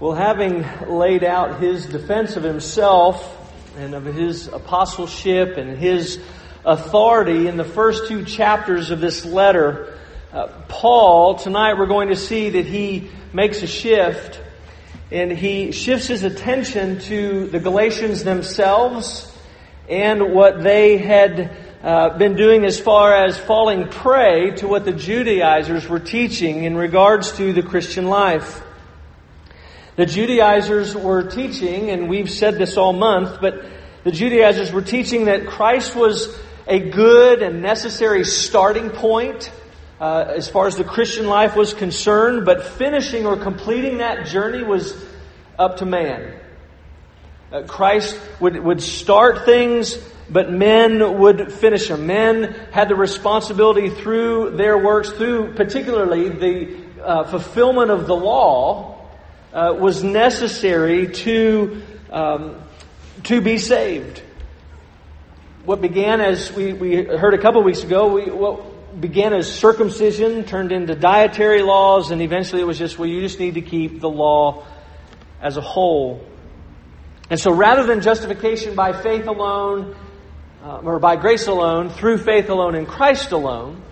Well, having laid out his defense of himself and of his apostleship and his authority in the first two chapters of this letter, uh, Paul, tonight we're going to see that he makes a shift and he shifts his attention to the Galatians themselves and what they had uh, been doing as far as falling prey to what the Judaizers were teaching in regards to the Christian life. The Judaizers were teaching, and we've said this all month, but the Judaizers were teaching that Christ was a good and necessary starting point uh, as far as the Christian life was concerned, but finishing or completing that journey was up to man. Uh, Christ would, would start things, but men would finish them. Men had the responsibility through their works, through particularly the uh, fulfillment of the law, uh, was necessary to, um, to be saved. What began as we, we heard a couple weeks ago, we, what began as circumcision turned into dietary laws, and eventually it was just, well, you just need to keep the law as a whole. And so rather than justification by faith alone, uh, or by grace alone, through faith alone, in Christ alone,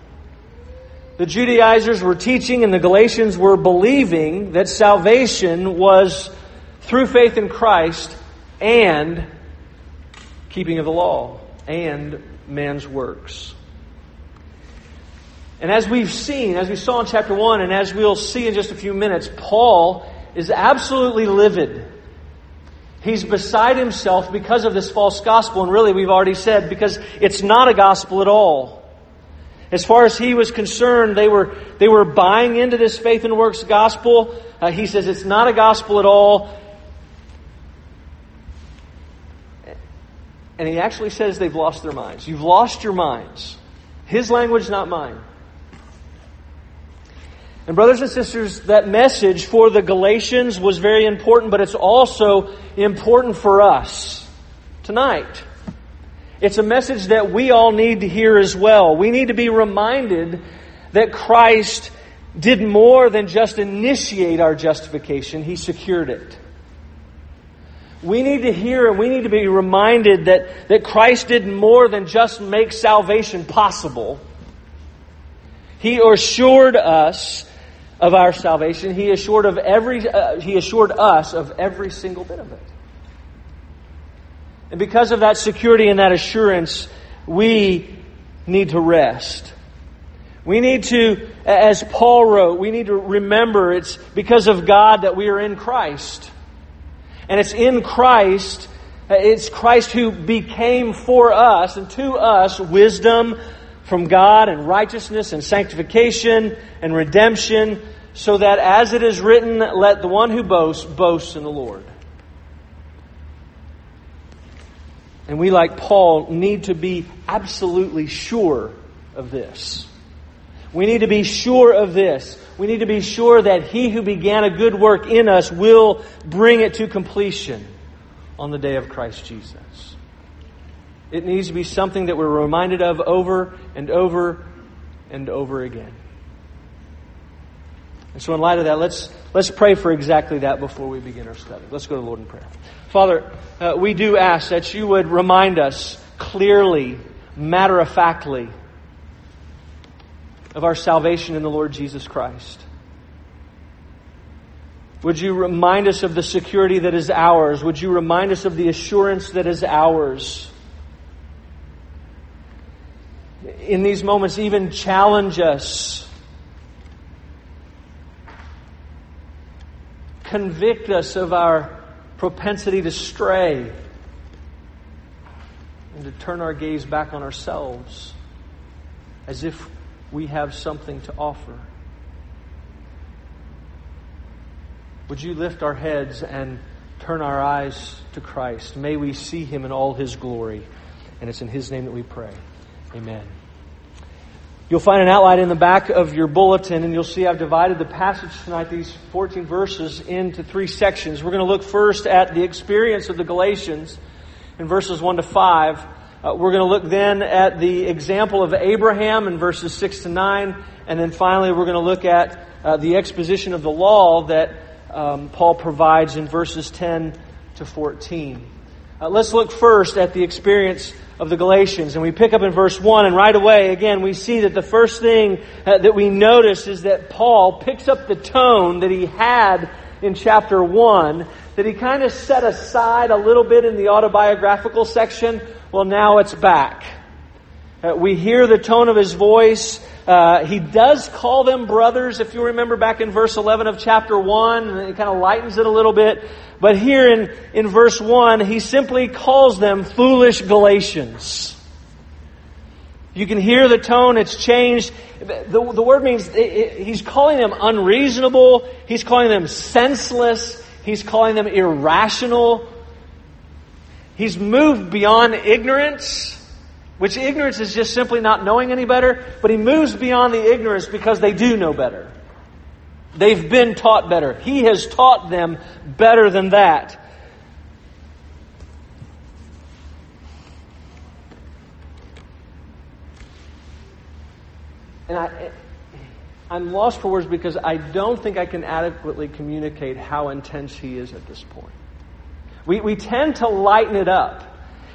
the Judaizers were teaching and the Galatians were believing that salvation was through faith in Christ and keeping of the law and man's works. And as we've seen, as we saw in chapter 1, and as we'll see in just a few minutes, Paul is absolutely livid. He's beside himself because of this false gospel, and really, we've already said, because it's not a gospel at all. As far as he was concerned, they were, they were buying into this faith and works gospel. Uh, he says it's not a gospel at all. And he actually says they've lost their minds. You've lost your minds. His language, not mine. And, brothers and sisters, that message for the Galatians was very important, but it's also important for us tonight. It's a message that we all need to hear as well. We need to be reminded that Christ did more than just initiate our justification, He secured it. We need to hear and we need to be reminded that, that Christ did more than just make salvation possible. He assured us of our salvation. He assured of every, uh, He assured us of every single bit of it. And because of that security and that assurance, we need to rest. We need to, as Paul wrote, we need to remember it's because of God that we are in Christ. And it's in Christ, uh, it's Christ who became for us and to us wisdom from God and righteousness and sanctification and redemption, so that as it is written, let the one who boasts boast in the Lord. And we, like Paul, need to be absolutely sure of this. We need to be sure of this. We need to be sure that he who began a good work in us will bring it to completion on the day of Christ Jesus. It needs to be something that we're reminded of over and over and over again. And so, in light of that, let's, let's pray for exactly that before we begin our study. Let's go to the Lord in prayer. Father, uh, we do ask that you would remind us clearly, matter of factly, of our salvation in the Lord Jesus Christ. Would you remind us of the security that is ours? Would you remind us of the assurance that is ours? In these moments, even challenge us. Convict us of our propensity to stray and to turn our gaze back on ourselves as if we have something to offer. Would you lift our heads and turn our eyes to Christ? May we see him in all his glory. And it's in his name that we pray. Amen. You'll find an outline in the back of your bulletin, and you'll see I've divided the passage tonight, these 14 verses, into three sections. We're going to look first at the experience of the Galatians in verses 1 to 5. Uh, we're going to look then at the example of Abraham in verses 6 to 9. And then finally, we're going to look at uh, the exposition of the law that um, Paul provides in verses 10 to 14. Uh, let's look first at the experience of the Galatians. And we pick up in verse 1, and right away, again, we see that the first thing uh, that we notice is that Paul picks up the tone that he had in chapter 1, that he kind of set aside a little bit in the autobiographical section. Well, now it's back. Uh, we hear the tone of his voice. Uh, he does call them brothers, if you remember back in verse 11 of chapter 1, and it kind of lightens it a little bit. But here in, in verse 1, he simply calls them foolish Galatians. You can hear the tone, it's changed. The, the word means it, it, he's calling them unreasonable, he's calling them senseless, he's calling them irrational. He's moved beyond ignorance, which ignorance is just simply not knowing any better, but he moves beyond the ignorance because they do know better. They've been taught better. He has taught them better than that. And I, I'm lost for words because I don't think I can adequately communicate how intense he is at this point. We, we tend to lighten it up.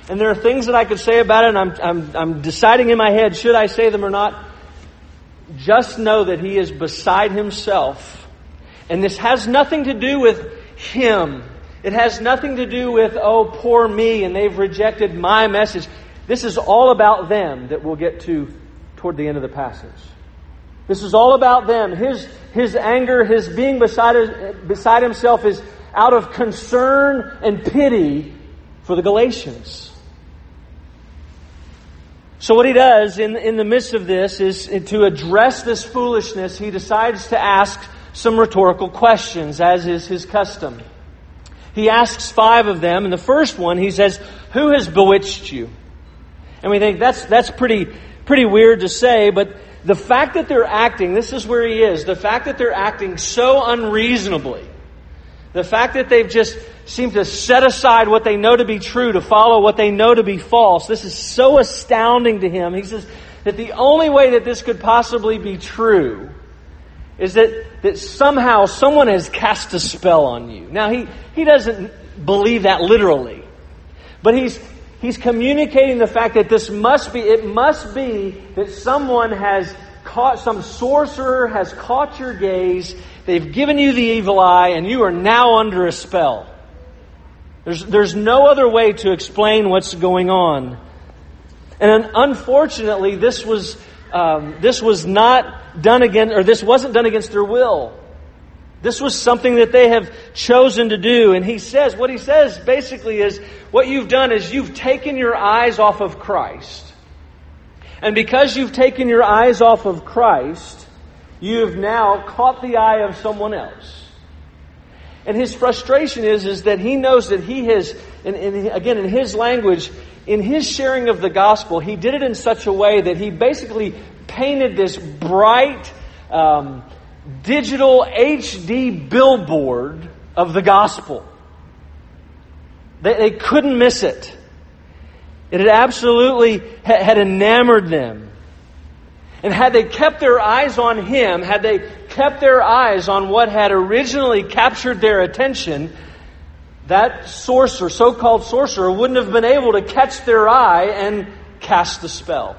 And there are things that I could say about it, and I'm, I'm, I'm deciding in my head, should I say them or not? just know that he is beside himself. And this has nothing to do with him. It has nothing to do with, oh, poor me, and they've rejected my message. This is all about them that we'll get to toward the end of the passage. This is all about them. His, his anger, his being beside, beside himself is out of concern and pity for the Galatians. So what he does in, in the midst of this is to address this foolishness, he decides to ask some rhetorical questions, as is his custom. He asks five of them, and the first one he says, Who has bewitched you? And we think that's, that's pretty, pretty weird to say, but the fact that they're acting, this is where he is, the fact that they're acting so unreasonably, the fact that they've just seemed to set aside what they know to be true to follow what they know to be false. This is so astounding to him. He says that the only way that this could possibly be true is that, that somehow someone has cast a spell on you. Now, he, he doesn't believe that literally, but he's, he's communicating the fact that this must be, it must be that someone has caught, some sorcerer has caught your gaze, they've given you the evil eye, and you are now under a spell. There's, there's no other way to explain what's going on. And unfortunately, this was, um, this was not done again, or this wasn't done against their will. This was something that they have chosen to do. And he says, what he says basically is, what you've done is you've taken your eyes off of Christ. And because you've taken your eyes off of Christ, you have now caught the eye of someone else. And his frustration is, is that he knows that he has, and, again, in his language, in his sharing of the gospel, he did it in such a way that he basically painted this bright, um, digital HD billboard of the gospel. They, they couldn't miss it. It had absolutely had enamored them. And had they kept their eyes on Him, had they kept their eyes on what had originally captured their attention, that sorcerer, so called sorcerer, wouldn't have been able to catch their eye and cast the spell.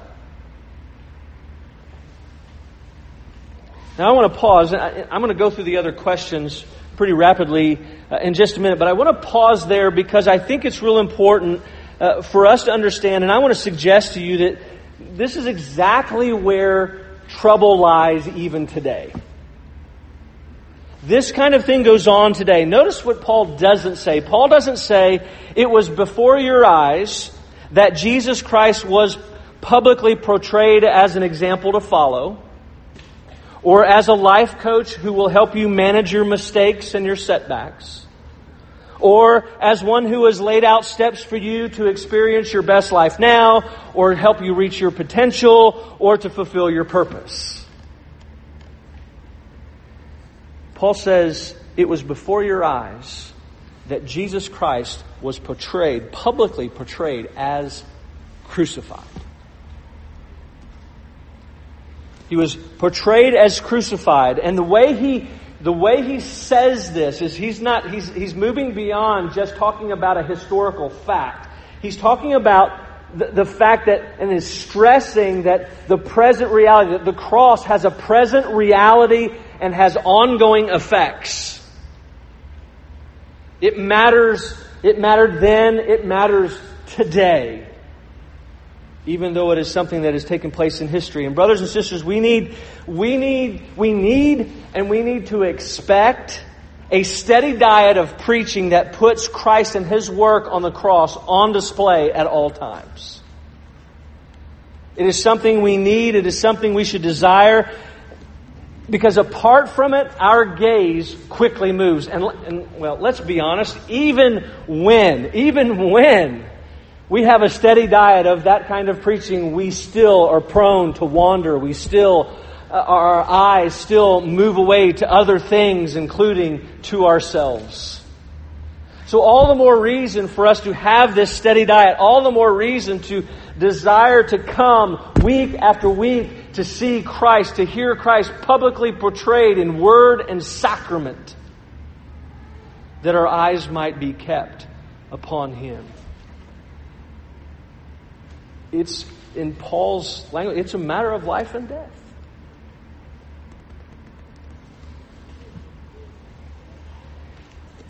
Now I want to pause. I'm going to go through the other questions pretty rapidly uh, in just a minute, but I want to pause there because I think it's real important uh, for us to understand, and I want to suggest to you that this is exactly where trouble lies even today. This kind of thing goes on today. Notice what Paul doesn't say. Paul doesn't say, it was before your eyes that Jesus Christ was publicly portrayed as an example to follow, or as a life coach who will help you manage your mistakes and your setbacks or as one who has laid out steps for you to experience your best life now, or help you reach your potential, or to fulfill your purpose. Paul says, It was before your eyes that Jesus Christ was portrayed, publicly portrayed, as crucified. He was portrayed as crucified, and the way he the way he says this is he's not, he's, he's moving beyond just talking about a historical fact. He's talking about the, the fact that, and is stressing that the present reality, that the cross has a present reality and has ongoing effects. It matters, it mattered then, it matters today. Even though it is something that has taken place in history. And brothers and sisters, we need, we need, we need, and we need to expect a steady diet of preaching that puts Christ and His work on the cross on display at all times. It is something we need. It is something we should desire. Because apart from it, our gaze quickly moves. And, and, well, let's be honest, even when, even when we have a steady diet of that kind of preaching, we still are prone to wander. We still, uh, our eyes still move away to other things, including to ourselves. So all the more reason for us to have this steady diet, all the more reason to desire to come week after week to see Christ, to hear Christ publicly portrayed in word and sacrament, that our eyes might be kept upon Him. It's, in Paul's language, it's a matter of life and death.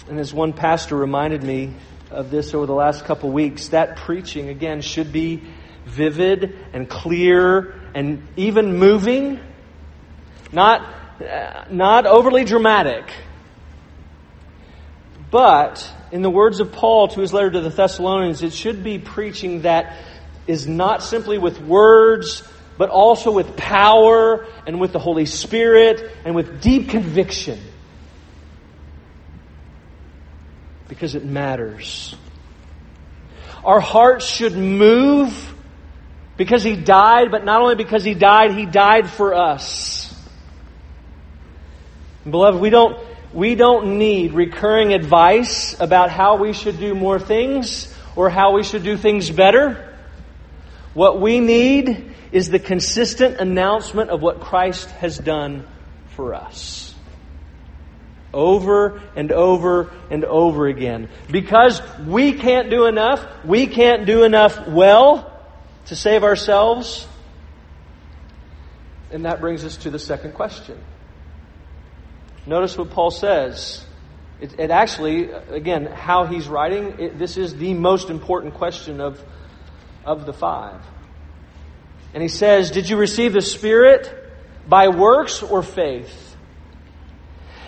And as one pastor reminded me of this over the last couple weeks, that preaching, again, should be vivid and clear and even moving, not, uh, not overly dramatic. But, in the words of Paul to his letter to the Thessalonians, it should be preaching that is not simply with words, but also with power and with the Holy Spirit and with deep conviction. because it matters. Our hearts should move because He died, but not only because He died, He died for us. Beloved, we don't, we don't need recurring advice about how we should do more things or how we should do things better. What we need is the consistent announcement of what Christ has done for us over and over and over again. Because we can't do enough, we can't do enough well to save ourselves. And that brings us to the second question. Notice what Paul says. It, it actually, again, how he's writing, it, this is the most important question of, of the five. And he says, Did you receive the Spirit by works or faith?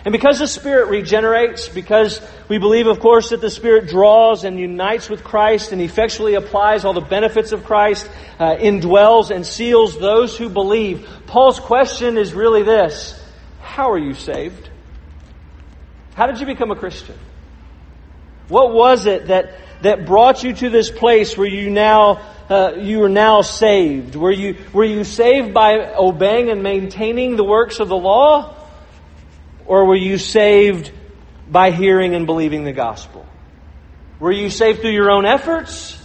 And because the Spirit regenerates, because we believe, of course, that the Spirit draws and unites with Christ and effectually applies all the benefits of Christ, uh, indwells and seals those who believe, Paul's question is really this How are you saved? How did you become a Christian? What was it that, that brought you to this place where you now uh, you are now saved? Were you, were you saved by obeying and maintaining the works of the law? Or were you saved by hearing and believing the gospel? Were you saved through your own efforts?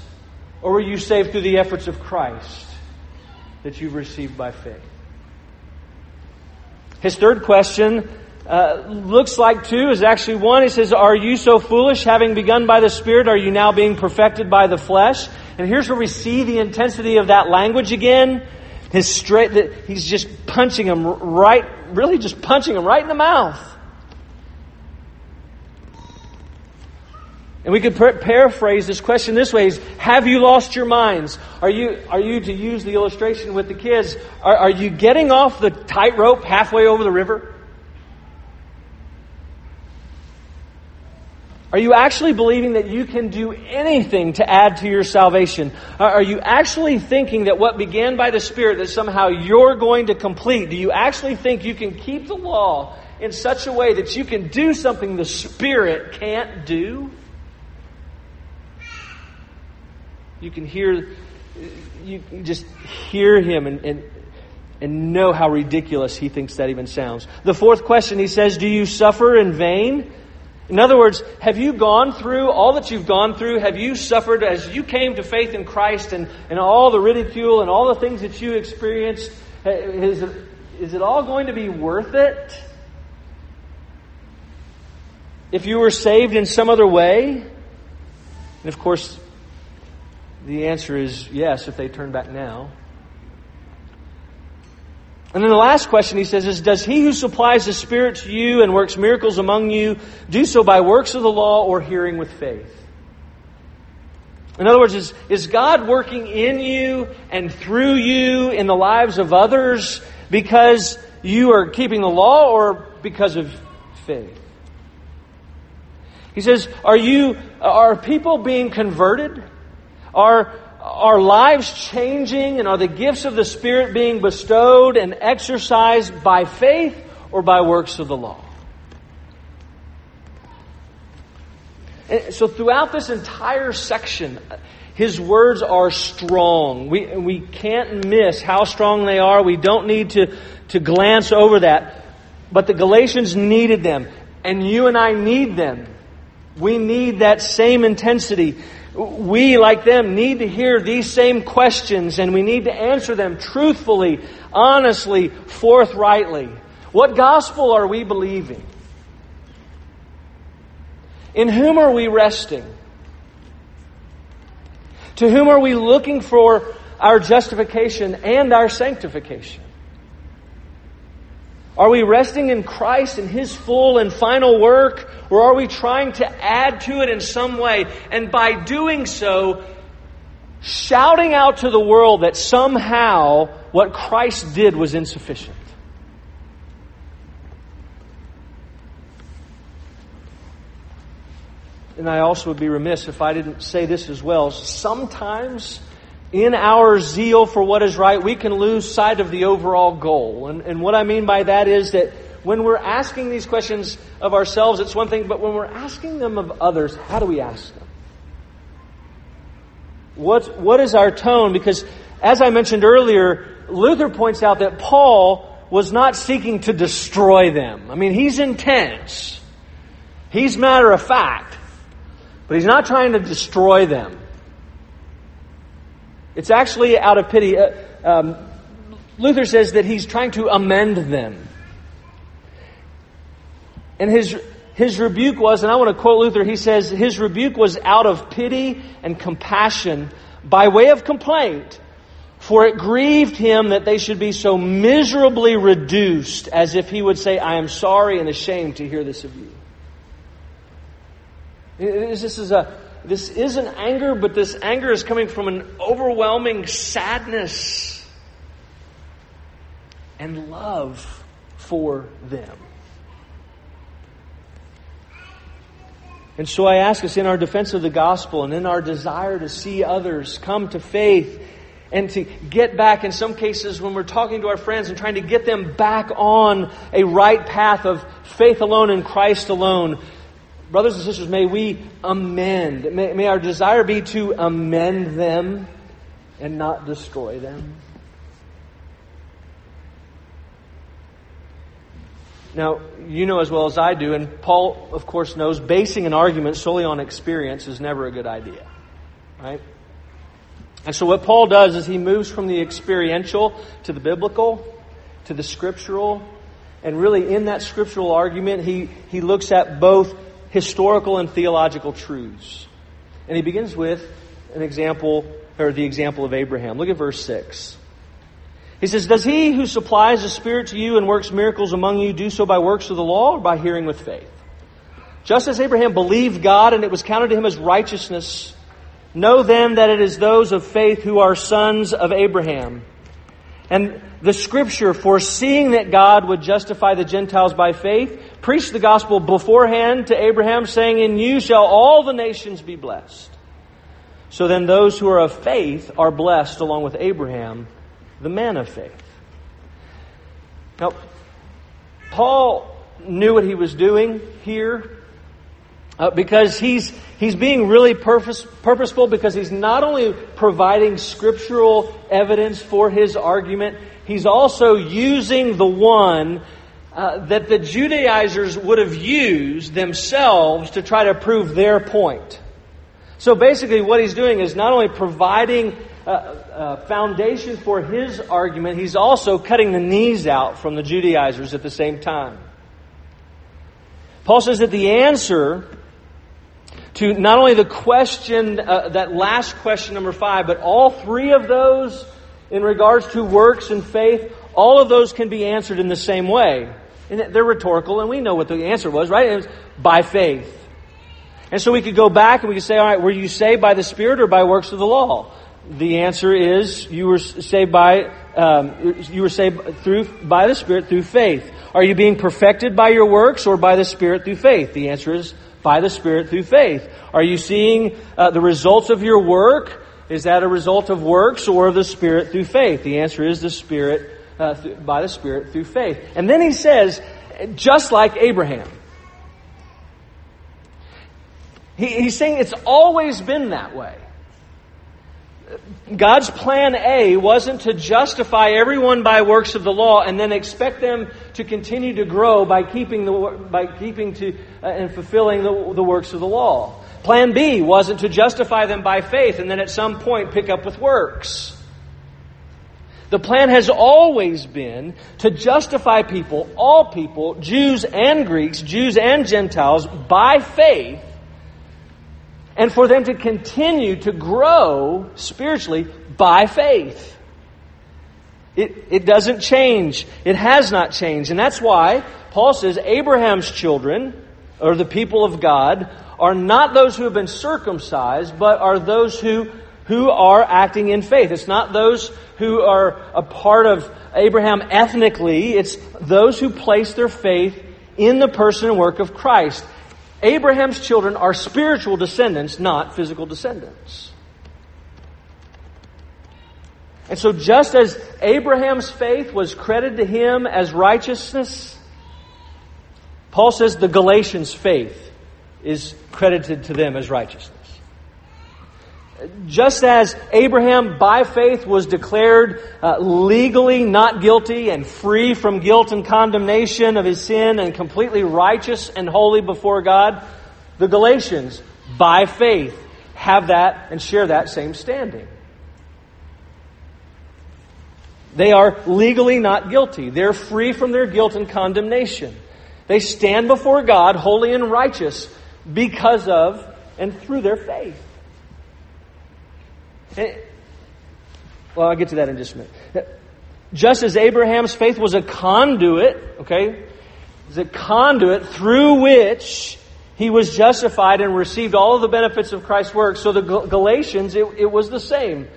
Or were you saved through the efforts of Christ that you've received by faith? His third question uh, looks like two is actually one. He says, Are you so foolish, having begun by the Spirit, are you now being perfected by the flesh? And here's where we see the intensity of that language again. His straight, he's just punching him right, really just punching him right in the mouth. And we could par- paraphrase this question this way: is, Have you lost your minds? Are you, are you to use the illustration with the kids? Are, are you getting off the tightrope halfway over the river? Are you actually believing that you can do anything to add to your salvation? Are you actually thinking that what began by the Spirit that somehow you're going to complete? Do you actually think you can keep the law in such a way that you can do something the Spirit can't do? You can hear, you can just hear him and, and, and know how ridiculous he thinks that even sounds. The fourth question, he says, Do you suffer in vain? In other words, have you gone through all that you've gone through? Have you suffered as you came to faith in Christ and, and all the ridicule and all the things that you experienced? Is it, is it all going to be worth it? if you were saved in some other way? And of course, the answer is yes if they turn back now. And then the last question he says is Does he who supplies the Spirit to you and works miracles among you do so by works of the law or hearing with faith? In other words, is, is God working in you and through you in the lives of others because you are keeping the law or because of faith? He says, Are you, are people being converted? Are, are lives changing and are the gifts of the Spirit being bestowed and exercised by faith or by works of the law? And so throughout this entire section, his words are strong. We, we can't miss how strong they are. We don't need to, to glance over that. But the Galatians needed them, and you and I need them. We need that same intensity. We, like them, need to hear these same questions, and we need to answer them truthfully, honestly, forthrightly. What gospel are we believing? In whom are we resting? To whom are we looking for our justification and our sanctification? Are we resting in Christ and His full and final work, or are we trying to add to it in some way? And by doing so, shouting out to the world that somehow what Christ did was insufficient. and I also would be remiss if I didn't say this as well. Sometimes, in our zeal for what is right, we can lose sight of the overall goal. And, and what I mean by that is that when we're asking these questions of ourselves, it's one thing, but when we're asking them of others, how do we ask them? What, what is our tone? Because, as I mentioned earlier, Luther points out that Paul was not seeking to destroy them. I mean, he's intense. He's matter of fact. But he's not trying to destroy them. It's actually out of pity. Uh, um, Luther says that he's trying to amend them. And his, his rebuke was, and I want to quote Luther, he says, his rebuke was out of pity and compassion by way of complaint, for it grieved him that they should be so miserably reduced as if he would say, I am sorry and ashamed to hear this of you. This is a this isn't anger, but this anger is coming from an overwhelming sadness and love for them. And so I ask us in our defense of the gospel and in our desire to see others come to faith and to get back, in some cases, when we're talking to our friends and trying to get them back on a right path of faith alone in Christ alone, brothers and sisters, may we amend. May, may our desire be to amend them and not destroy them. Now, you know as well as I do, and Paul, of course, knows basing an argument solely on experience is never a good idea. Right? And so what Paul does is he moves from the experiential to the biblical, to the scriptural, and really in that scriptural argument, he, he looks at both historical and theological truths. And he begins with an example, or the example of Abraham. Look at verse 6. He says, Does he who supplies the Spirit to you and works miracles among you do so by works of the law or by hearing with faith? Just as Abraham believed God and it was counted to him as righteousness, know then that it is those of faith who are sons of Abraham. And the scripture, foreseeing that God would justify the Gentiles by faith, preached the gospel beforehand to Abraham, saying, In you shall all the nations be blessed. So then those who are of faith are blessed along with Abraham, the man of faith. Now, Paul knew what he was doing here uh, because he's, he's being really purpose, purposeful because he's not only providing scriptural evidence for his argument, he's also using the one uh, that the Judaizers would have used themselves to try to prove their point. So basically, what he's doing is not only providing a, a foundation for his argument, he's also cutting the knees out from the Judaizers at the same time. Paul says that the answer to not only the question, uh, that last question, number five, but all three of those in regards to works and faith, all of those can be answered in the same way. And they're rhetorical, and we know what the answer was, right? It was by faith. And so we could go back and we could say, all right, were you saved by the Spirit or by works of the law? The answer is you were saved by um, you were saved through by the Spirit through faith. Are you being perfected by your works or by the Spirit through faith? The answer is by the Spirit through faith. Are you seeing uh, the results of your work? Is that a result of works or of the Spirit through faith? The answer is the Spirit uh, th- by the Spirit through faith. And then he says, just like Abraham. He, he's saying it's always been that way. God's plan A wasn't to justify everyone by works of the law and then expect them to continue to grow by keeping the by keeping to uh, and fulfilling the, the works of the law. Plan B wasn't to justify them by faith and then at some point pick up with works. The plan has always been to justify people, all people, Jews and Greeks, Jews and Gentiles, by faith and for them to continue to grow spiritually by faith. It, it doesn't change. It has not changed. And that's why Paul says Abraham's children, or the people of God, are not those who have been circumcised, but are those who, who are acting in faith. It's not those who are a part of Abraham ethnically. It's those who place their faith in the person and work of Christ. Abraham's children are spiritual descendants, not physical descendants. And so, just as Abraham's faith was credited to him as righteousness, Paul says the Galatians' faith is credited to them as righteousness. Just as Abraham, by faith, was declared uh, legally not guilty and free from guilt and condemnation of his sin and completely righteous and holy before God, the Galatians, by faith, have that and share that same standing. They are legally not guilty. They're free from their guilt and condemnation. They stand before God holy and righteous because of and through their faith. And, well, I'll get to that in just a minute. Just as Abraham's faith was a conduit, okay, was a conduit through which he was justified and received all of the benefits of Christ's work. So the Galatians, it, it was the same.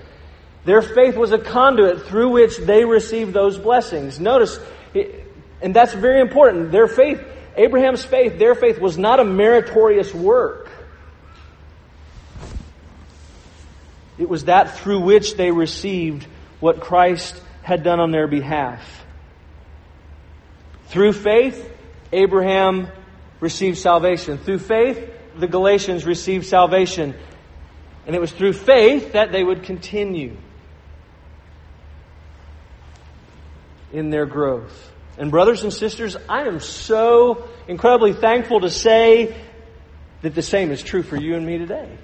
Their faith was a conduit through which they received those blessings. Notice, and that's very important. Their faith, Abraham's faith, their faith was not a meritorious work. It was that through which they received what Christ had done on their behalf. Through faith, Abraham received salvation. Through faith, the Galatians received salvation. And it was through faith that they would continue in their growth. And, brothers and sisters, I am so incredibly thankful to say that the same is true for you and me today.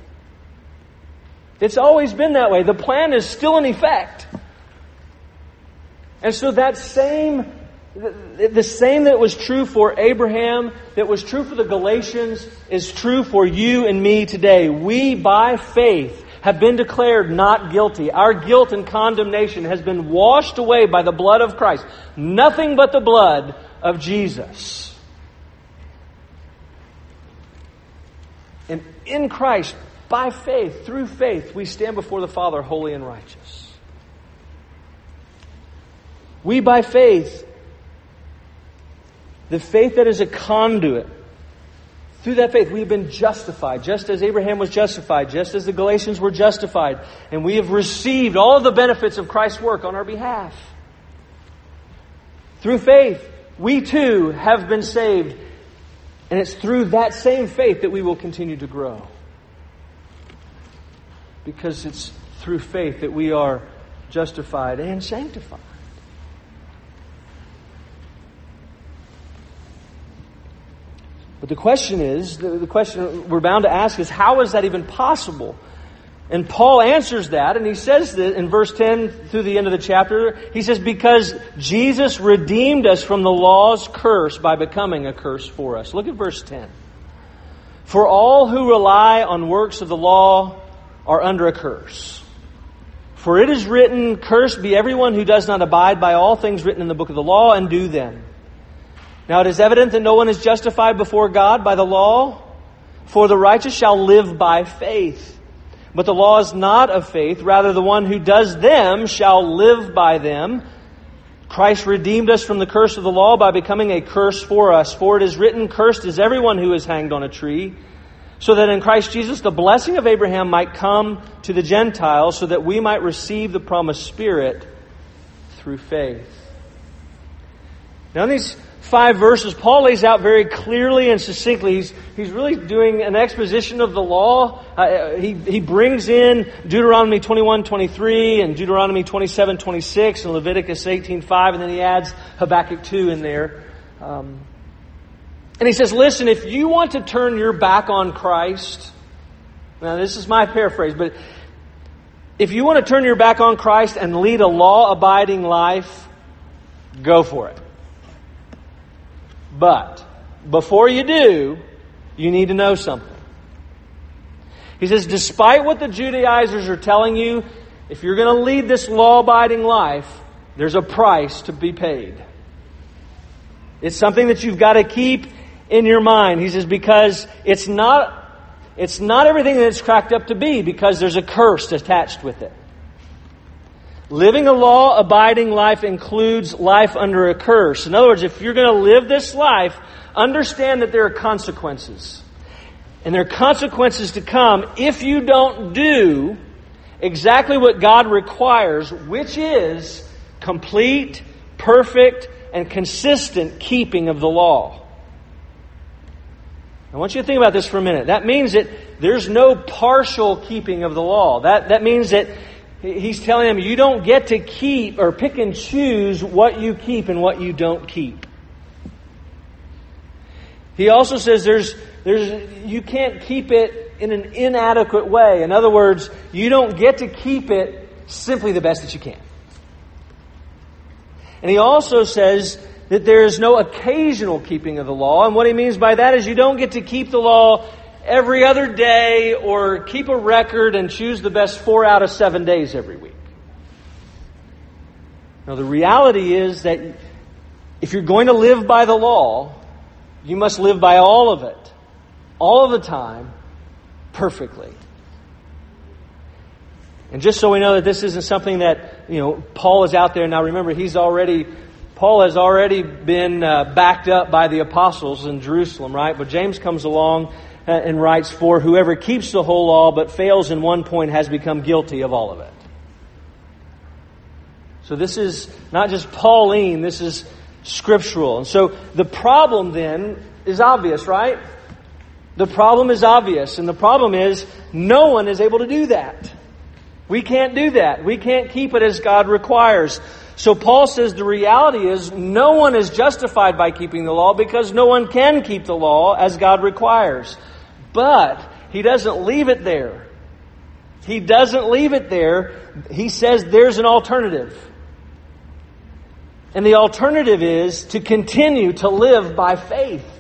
It's always been that way. The plan is still in effect. And so that same, the same that was true for Abraham, that was true for the Galatians, is true for you and me today. We, by faith, have been declared not guilty. Our guilt and condemnation has been washed away by the blood of Christ. Nothing but the blood of Jesus. And in Christ, by faith, through faith, we stand before the Father holy and righteous. We, by faith, the faith that is a conduit, through that faith, we have been justified, just as Abraham was justified, just as the Galatians were justified, and we have received all the benefits of Christ's work on our behalf. Through faith, we too have been saved, and it's through that same faith that we will continue to grow because it's through faith that we are justified and sanctified. But the question is, the, question we're bound to ask is, how is that even possible? And Paul answers that, and he says that in verse 10 through the end of the chapter, he says, Because Jesus redeemed us from the law's curse by becoming a curse for us. Look at verse 10. For all who rely on works of the law are under a curse. For it is written, Cursed be everyone who does not abide by all things written in the book of the law and do them. Now it is evident that no one is justified before God by the law, for the righteous shall live by faith. But the law is not of faith, rather, the one who does them shall live by them. Christ redeemed us from the curse of the law by becoming a curse for us. For it is written, Cursed is everyone who is hanged on a tree, so that in Christ Jesus the blessing of Abraham might come to the Gentiles, so that we might receive the promised Spirit through faith. Now, in these five verses, Paul lays out very clearly and succinctly. He's, he's really doing an exposition of the law. Uh, he, he brings in Deuteronomy 21, 23 and Deuteronomy 27, 26 and Leviticus 18, 5, and then he adds Habakkuk 2 in there. Um, and he says, listen, if you want to turn your back on Christ, now this is my paraphrase, but if you want to turn your back on Christ and lead a law abiding life, go for it. But before you do, you need to know something. He says, despite what the Judaizers are telling you, if you're going to lead this law abiding life, there's a price to be paid. It's something that you've got to keep in your mind. He says, because it's not, it's not everything that it's cracked up to be, because there's a curse attached with it. Living a law abiding life includes life under a curse. In other words, if you're going to live this life, understand that there are consequences. And there are consequences to come if you don't do exactly what God requires, which is complete, perfect, and consistent keeping of the law. I want you to think about this for a minute. That means that there's no partial keeping of the law. That, that means that He's telling them you don't get to keep or pick and choose what you keep and what you don't keep. He also says there's, there's, you can't keep it in an inadequate way. In other words, you don't get to keep it simply the best that you can. And he also says that there is no occasional keeping of the law. And what he means by that is you don't get to keep the law every other day or keep a record and choose the best four out of seven days every week. Now, the reality is that if you're going to live by the law, you must live by all of it, all of the time, perfectly. And just so we know that this isn't something that, you know, Paul is out there. Now remember, he's already, Paul has already been uh, backed up by the apostles in Jerusalem, right? But James comes along uh, and writes, For whoever keeps the whole law but fails in one point has become guilty of all of it. So this is not just Pauline, this is scriptural. And so the problem then is obvious, right? The problem is obvious. And the problem is no one is able to do that. We can't do that. We can't keep it as God requires. So Paul says the reality is no one is justified by keeping the law because no one can keep the law as God requires. But he doesn't leave it there. He doesn't leave it there. He says there's an alternative. And the alternative is to continue to live by faith.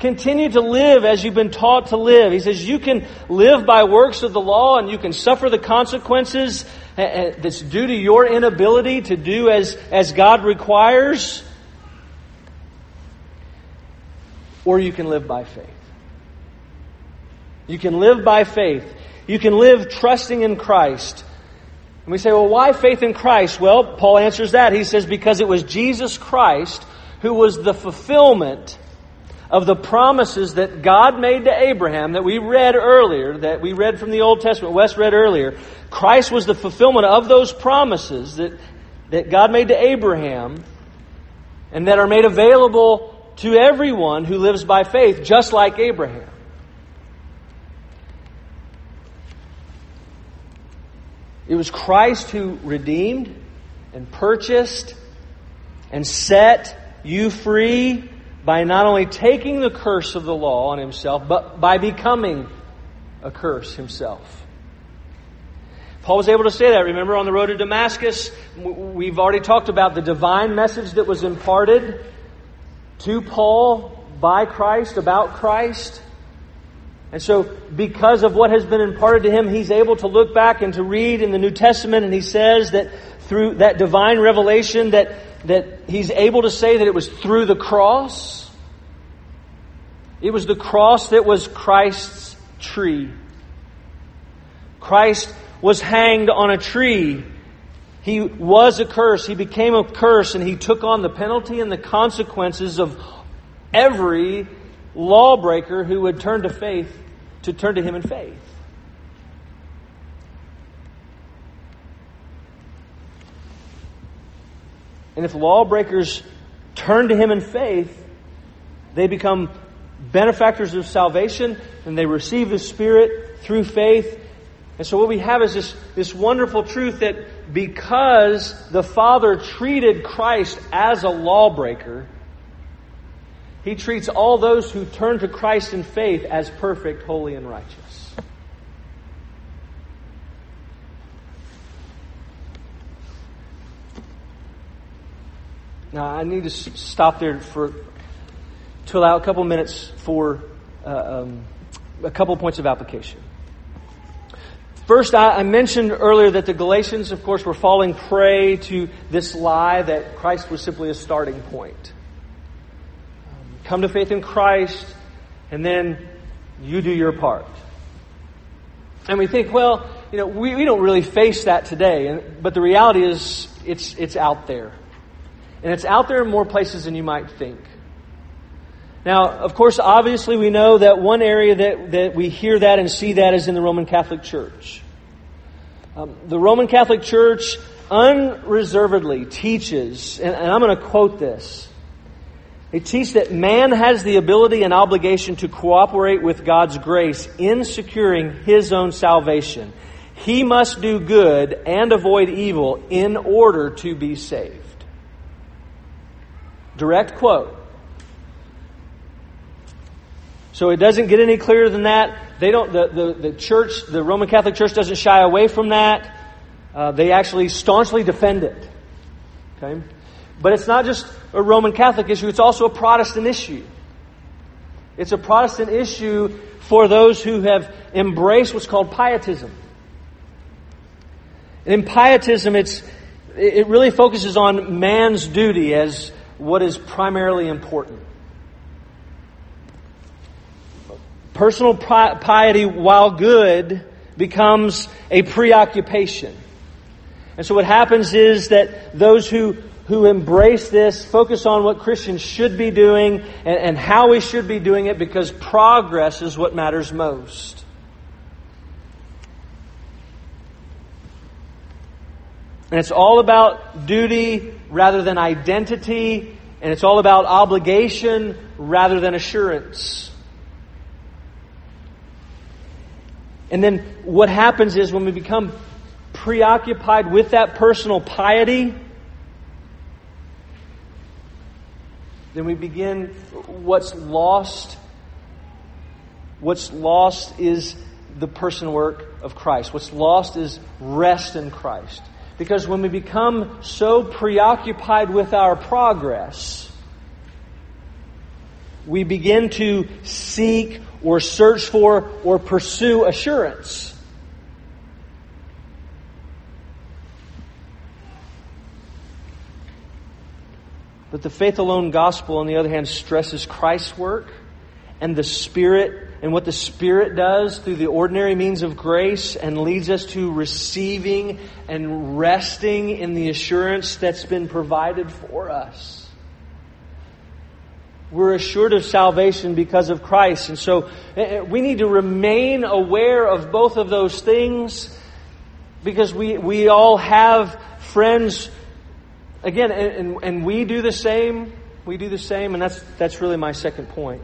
Continue to live as you've been taught to live. He says you can live by works of the law and you can suffer the consequences eh, eh, that's due to your inability to do as, as God requires. Or you can live by faith. You can live by faith. You can live trusting in Christ. And we say, well, why faith in Christ? Well, Paul answers that. He says, because it was Jesus Christ who was the fulfillment of the promises that God made to Abraham that we read earlier, that we read from the Old Testament, Wes read earlier. Christ was the fulfillment of those promises that, that God made to Abraham and that are made available to everyone who lives by faith, just like Abraham. It was Christ who redeemed and purchased and set you free by not only taking the curse of the law on himself, but by becoming a curse himself. Paul was able to say that. Remember on the road to Damascus, we've already talked about the divine message that was imparted to Paul by Christ, about Christ. And so, because of what has been imparted to him, he's able to look back and to read in the New Testament, and he says that through that divine revelation, that, that he's able to say that it was through the cross. It was the cross that was Christ's tree. Christ was hanged on a tree. He was a curse. He became a curse, and he took on the penalty and the consequences of every lawbreaker who would turn to faith, to turn to him in faith. And if lawbreakers turn to him in faith, they become benefactors of salvation and they receive the Spirit through faith. And so what we have is this, this wonderful truth that because the Father treated Christ as a lawbreaker, he treats all those who turn to Christ in faith as perfect, holy, and righteous. Now, I need to stop there for to allow a couple minutes for uh, um, a couple points of application. First, I, I mentioned earlier that the Galatians, of course, were falling prey to this lie that Christ was simply a starting point come to faith in Christ, and then you do your part. And we think, well, you know, we, we don't really face that today, and, but the reality is it's, it's out there. And it's out there in more places than you might think. Now, of course, obviously, we know that one area that, that we hear that and see that is in the Roman Catholic Church. Um, the Roman Catholic Church unreservedly teaches, and, and I'm going to quote this they teach that man has the ability and obligation to cooperate with God's grace in securing his own salvation. He must do good and avoid evil in order to be saved. Direct quote. So it doesn't get any clearer than that. They don't, the, the, the church, the Roman Catholic Church doesn't shy away from that. Uh, they actually staunchly defend it. Okay? But it's not just a Roman Catholic issue, it's also a Protestant issue. It's a Protestant issue for those who have embraced what's called pietism. And in pietism, it's, it really focuses on man's duty as what is primarily important. Personal piety, while good, becomes a preoccupation. And so what happens is that those who who embrace this focus on what Christians should be doing and, and how we should be doing it because progress is what matters most. And it's all about duty rather than identity, and it's all about obligation rather than assurance. And then what happens is when we become preoccupied with that personal piety, then we begin what's lost. What's lost is the person work of Christ. What's lost is rest in Christ. Because when we become so preoccupied with our progress, we begin to seek or search for or pursue assurance. But the faith alone gospel, on the other hand, stresses Christ's work and the Spirit and what the Spirit does through the ordinary means of grace and leads us to receiving and resting in the assurance that's been provided for us. We're assured of salvation because of Christ. And so eh, eh, we need to remain aware of both of those things because we, we all have friends Again, and, and we do the same. We do the same, and that's, that's really my second point.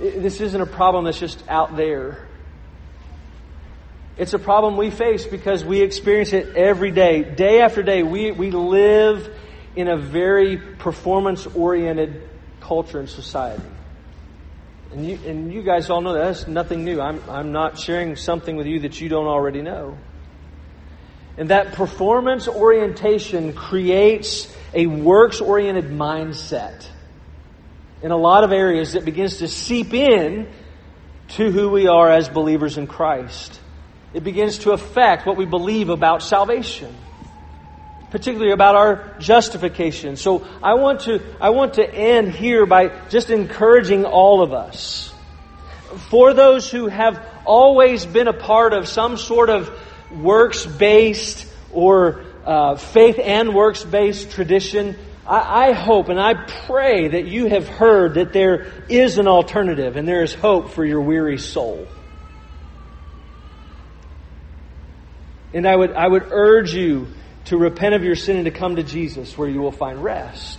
This isn't a problem that's just out there. It's a problem we face because we experience it every day. Day after day, we, we live in a very performance oriented culture and society. And you, and you guys all know that. That's nothing new. I'm, I'm not sharing something with you that you don't already know. And that performance orientation creates a works oriented mindset in a lot of areas that begins to seep in to who we are as believers in Christ. It begins to affect what we believe about salvation, particularly about our justification. So I want to, I want to end here by just encouraging all of us. For those who have always been a part of some sort of works based or uh, faith and works based tradition, I, hope and I pray that you have heard that there is an alternative and there is hope for your weary soul. And I would, I would urge you to repent of your sin and to come to Jesus where you will find rest.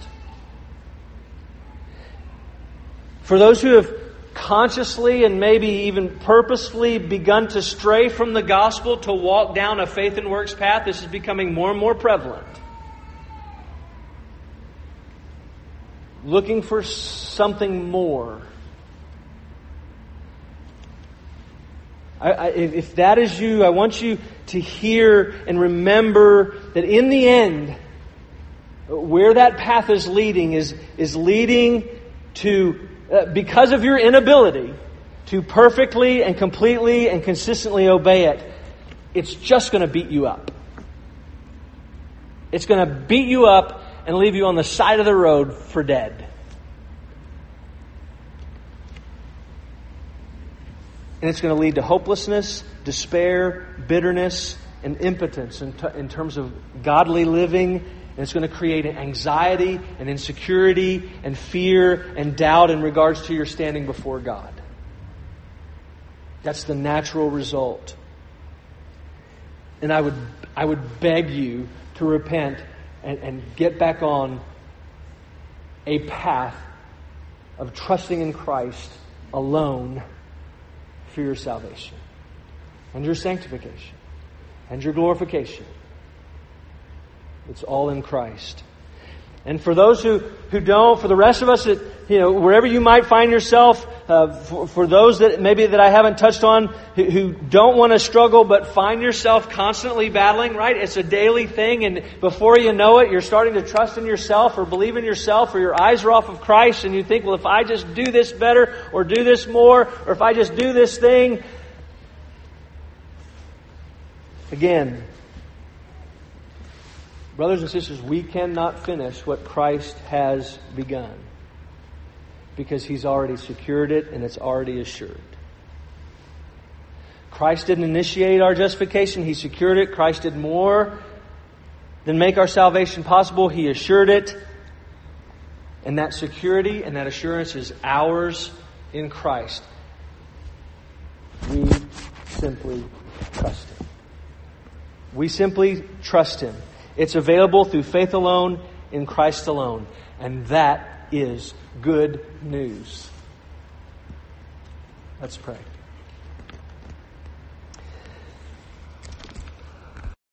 For those who have consciously and maybe even purposefully begun to stray from the gospel to walk down a faith and works path, this is becoming more and more prevalent. Looking for something more. I, I, if that is you, I want you to hear and remember that in the end, where that path is leading is, is leading to, uh, because of your inability to perfectly and completely and consistently obey it, it's just going to beat you up. It's going to beat you up and leave you on the side of the road for dead. And it's going to lead to hopelessness, despair, bitterness, and impotence in, t- in terms of godly living. And it's going to create anxiety and insecurity and fear and doubt in regards to your standing before God. That's the natural result. And I would, I would beg you to repent and, and get back on a path of trusting in Christ alone for your salvation and your sanctification and your glorification. It's all in Christ. And for those who, who don't, for the rest of us, that, you know, wherever you might find yourself, uh, for, for, those that maybe that I haven't touched on, who, who don't want to struggle but find yourself constantly battling, right? It's a daily thing, and before you know it, you're starting to trust in yourself or believe in yourself, or your eyes are off of Christ, and you think, well, if I just do this better, or do this more, or if I just do this thing, again, Brothers and sisters, we cannot finish what Christ has begun because he's already secured it and it's already assured. Christ didn't initiate our justification, he secured it. Christ did more than make our salvation possible, he assured it. And that security and that assurance is ours in Christ. We simply trust him. We simply trust him. It's available through faith alone, in Christ alone. And that is good news. Let's pray.